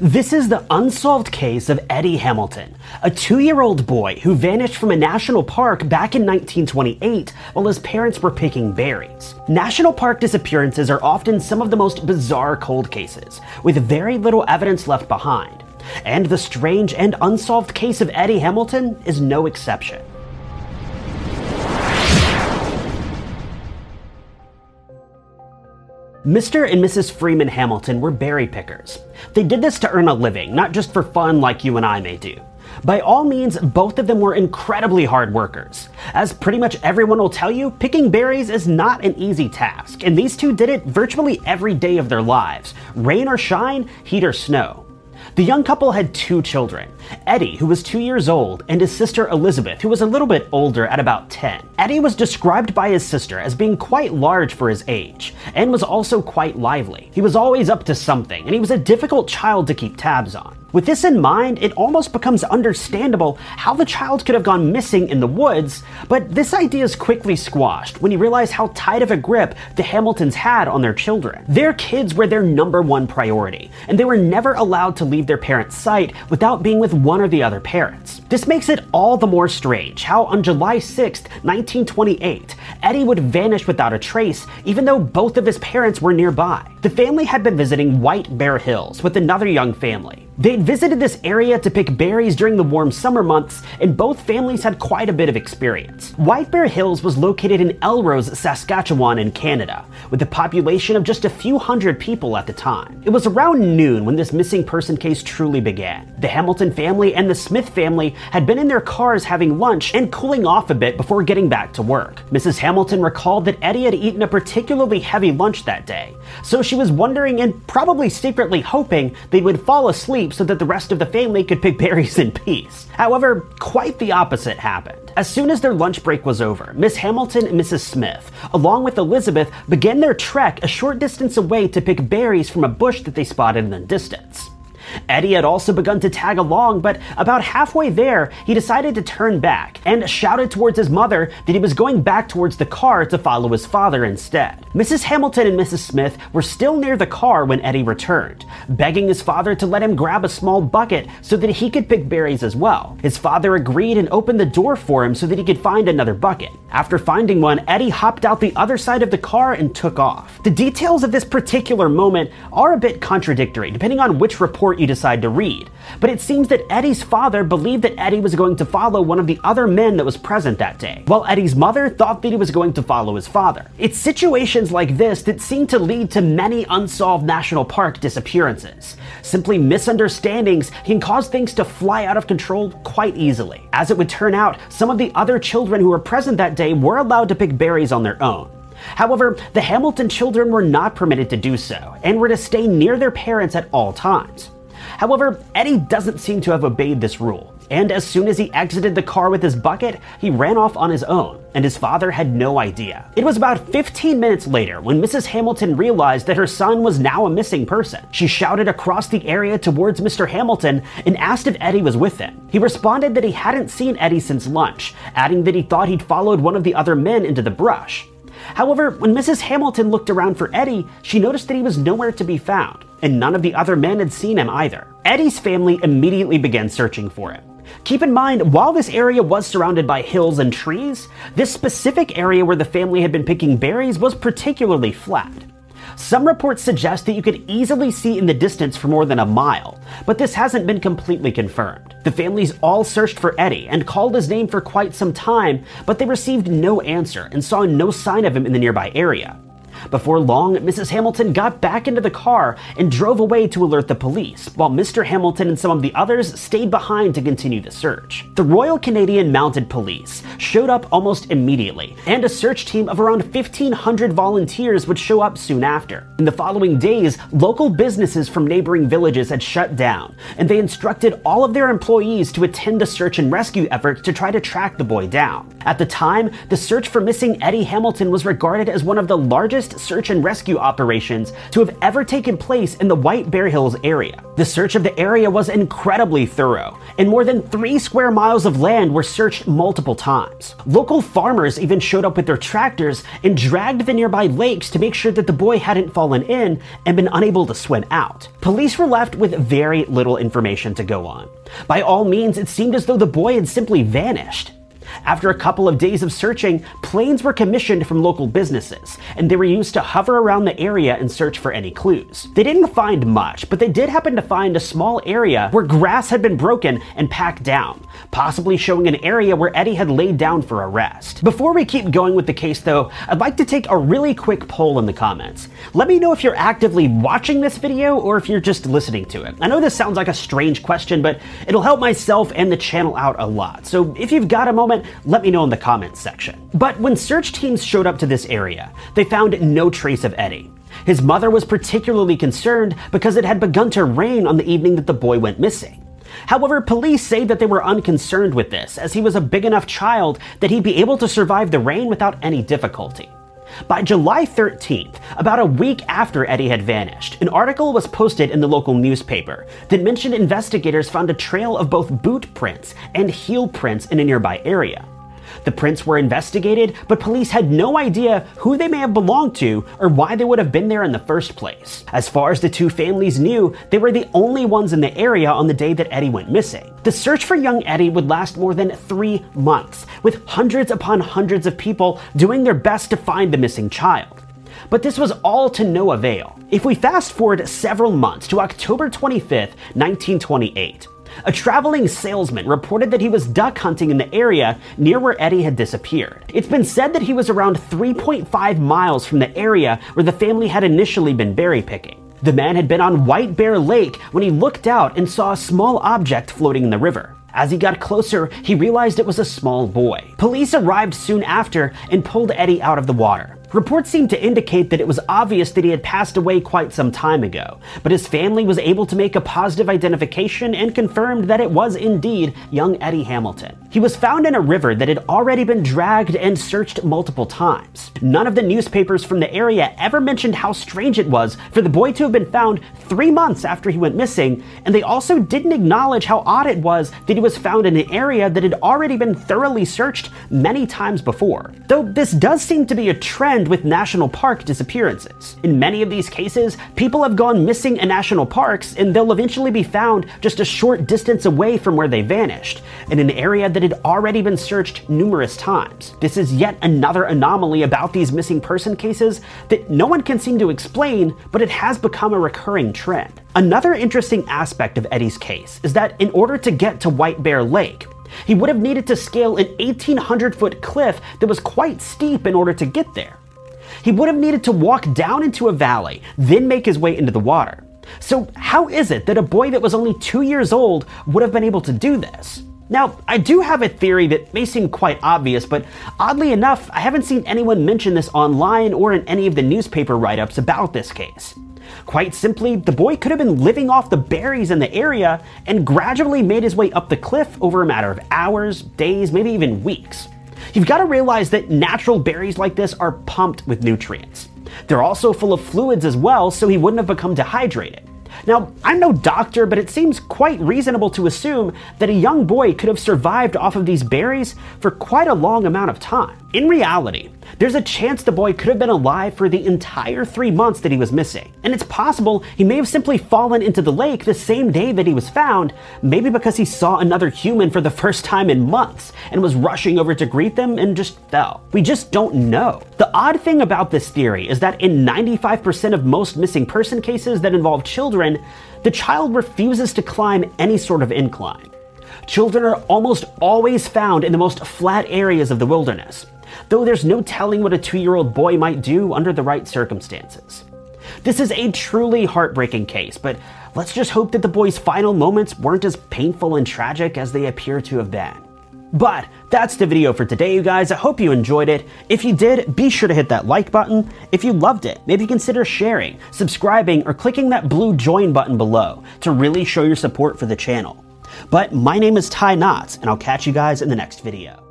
This is the unsolved case of Eddie Hamilton, a two year old boy who vanished from a national park back in 1928 while his parents were picking berries. National park disappearances are often some of the most bizarre cold cases, with very little evidence left behind. And the strange and unsolved case of Eddie Hamilton is no exception. Mr. and Mrs. Freeman Hamilton were berry pickers. They did this to earn a living, not just for fun like you and I may do. By all means, both of them were incredibly hard workers. As pretty much everyone will tell you, picking berries is not an easy task, and these two did it virtually every day of their lives rain or shine, heat or snow. The young couple had two children Eddie, who was two years old, and his sister Elizabeth, who was a little bit older at about 10. Eddie was described by his sister as being quite large for his age, and was also quite lively. He was always up to something, and he was a difficult child to keep tabs on. With this in mind, it almost becomes understandable how the child could have gone missing in the woods, but this idea is quickly squashed when you realize how tight of a grip the Hamiltons had on their children. Their kids were their number one priority, and they were never allowed to leave their parents' sight without being with one or the other parents. This makes it all the more strange how on July 6, 1928, Eddie would vanish without a trace, even though both of his parents were nearby. The family had been visiting White Bear Hills with another young family. They'd visited this area to pick berries during the warm summer months, and both families had quite a bit of experience. White Bear Hills was located in Elrose, Saskatchewan, in Canada, with a population of just a few hundred people at the time. It was around noon when this missing person case truly began. The Hamilton family and the Smith family had been in their cars having lunch and cooling off a bit before getting back to work. Mrs. Hamilton recalled that Eddie had eaten a particularly heavy lunch that day, so she was wondering and probably secretly hoping they would fall asleep so that the rest of the family could pick berries in peace. However, quite the opposite happened. As soon as their lunch break was over, Miss Hamilton and Mrs. Smith, along with Elizabeth, began their trek a short distance away to pick berries from a bush that they spotted in the distance. Eddie had also begun to tag along, but about halfway there, he decided to turn back and shouted towards his mother that he was going back towards the car to follow his father instead. Mrs. Hamilton and Mrs. Smith were still near the car when Eddie returned, begging his father to let him grab a small bucket so that he could pick berries as well. His father agreed and opened the door for him so that he could find another bucket. After finding one, Eddie hopped out the other side of the car and took off. The details of this particular moment are a bit contradictory, depending on which report you decide to read. But it seems that Eddie's father believed that Eddie was going to follow one of the other men that was present that day, while Eddie's mother thought that he was going to follow his father. It's situations like this that seem to lead to many unsolved national park disappearances. Simply misunderstandings can cause things to fly out of control quite easily. As it would turn out, some of the other children who were present that day were allowed to pick berries on their own. However, the Hamilton children were not permitted to do so and were to stay near their parents at all times. However, Eddie doesn't seem to have obeyed this rule, and as soon as he exited the car with his bucket, he ran off on his own, and his father had no idea. It was about 15 minutes later when Mrs. Hamilton realized that her son was now a missing person. She shouted across the area towards Mr. Hamilton and asked if Eddie was with them. He responded that he hadn't seen Eddie since lunch, adding that he thought he'd followed one of the other men into the brush. However, when Mrs. Hamilton looked around for Eddie, she noticed that he was nowhere to be found, and none of the other men had seen him either. Eddie's family immediately began searching for him. Keep in mind, while this area was surrounded by hills and trees, this specific area where the family had been picking berries was particularly flat. Some reports suggest that you could easily see in the distance for more than a mile, but this hasn't been completely confirmed. The families all searched for Eddie and called his name for quite some time, but they received no answer and saw no sign of him in the nearby area. Before long, Mrs. Hamilton got back into the car and drove away to alert the police, while Mr. Hamilton and some of the others stayed behind to continue the search. The Royal Canadian Mounted Police showed up almost immediately, and a search team of around 1,500 volunteers would show up soon after. In the following days, local businesses from neighboring villages had shut down, and they instructed all of their employees to attend the search and rescue efforts to try to track the boy down. At the time, the search for missing Eddie Hamilton was regarded as one of the largest search and rescue operations to have ever taken place in the White Bear Hills area. The search of the area was incredibly thorough, and more than three square miles of land were searched multiple times. Local farmers even showed up with their tractors and dragged the nearby lakes to make sure that the boy hadn't fallen in and been unable to swim out. Police were left with very little information to go on. By all means, it seemed as though the boy had simply vanished. After a couple of days of searching, planes were commissioned from local businesses, and they were used to hover around the area and search for any clues. They didn't find much, but they did happen to find a small area where grass had been broken and packed down, possibly showing an area where Eddie had laid down for a rest. Before we keep going with the case though, I'd like to take a really quick poll in the comments. Let me know if you're actively watching this video or if you're just listening to it. I know this sounds like a strange question, but it'll help myself and the channel out a lot. So if you've got a moment, let me know in the comments section. But when search teams showed up to this area, they found no trace of Eddie. His mother was particularly concerned because it had begun to rain on the evening that the boy went missing. However, police say that they were unconcerned with this, as he was a big enough child that he'd be able to survive the rain without any difficulty. By July 13th, about a week after Eddie had vanished, an article was posted in the local newspaper that mentioned investigators found a trail of both boot prints and heel prints in a nearby area. The prints were investigated, but police had no idea who they may have belonged to or why they would have been there in the first place. As far as the two families knew, they were the only ones in the area on the day that Eddie went missing. The search for young Eddie would last more than three months, with hundreds upon hundreds of people doing their best to find the missing child. But this was all to no avail. If we fast forward several months to October 25th, 1928, a traveling salesman reported that he was duck hunting in the area near where Eddie had disappeared. It's been said that he was around 3.5 miles from the area where the family had initially been berry picking. The man had been on White Bear Lake when he looked out and saw a small object floating in the river. As he got closer, he realized it was a small boy. Police arrived soon after and pulled Eddie out of the water. Reports seem to indicate that it was obvious that he had passed away quite some time ago, but his family was able to make a positive identification and confirmed that it was indeed young Eddie Hamilton. He was found in a river that had already been dragged and searched multiple times. None of the newspapers from the area ever mentioned how strange it was for the boy to have been found three months after he went missing, and they also didn't acknowledge how odd it was that he was found in an area that had already been thoroughly searched many times before. Though this does seem to be a trend with national park disappearances. In many of these cases, people have gone missing in national parks and they'll eventually be found just a short distance away from where they vanished, in an area that had already been searched numerous times. This is yet another anomaly about these missing person cases that no one can seem to explain, but it has become a recurring trend. Another interesting aspect of Eddie's case is that in order to get to White Bear Lake, he would have needed to scale an 1800 foot cliff that was quite steep in order to get there. He would have needed to walk down into a valley, then make his way into the water. So, how is it that a boy that was only two years old would have been able to do this? Now, I do have a theory that may seem quite obvious, but oddly enough, I haven't seen anyone mention this online or in any of the newspaper write ups about this case. Quite simply, the boy could have been living off the berries in the area and gradually made his way up the cliff over a matter of hours, days, maybe even weeks. You've got to realize that natural berries like this are pumped with nutrients. They're also full of fluids as well, so he wouldn't have become dehydrated. Now, I'm no doctor, but it seems quite reasonable to assume that a young boy could have survived off of these berries for quite a long amount of time. In reality, there's a chance the boy could have been alive for the entire three months that he was missing. And it's possible he may have simply fallen into the lake the same day that he was found, maybe because he saw another human for the first time in months and was rushing over to greet them and just fell. We just don't know. The odd thing about this theory is that in 95% of most missing person cases that involve children, the child refuses to climb any sort of incline. Children are almost always found in the most flat areas of the wilderness though there's no telling what a two year old boy might do under the right circumstances. This is a truly heartbreaking case, but let's just hope that the boy's final moments weren't as painful and tragic as they appear to have been. But that's the video for today, you guys. I hope you enjoyed it. If you did, be sure to hit that like button. If you loved it, maybe consider sharing, subscribing, or clicking that blue join button below to really show your support for the channel. But my name is Ty Notts, and I'll catch you guys in the next video.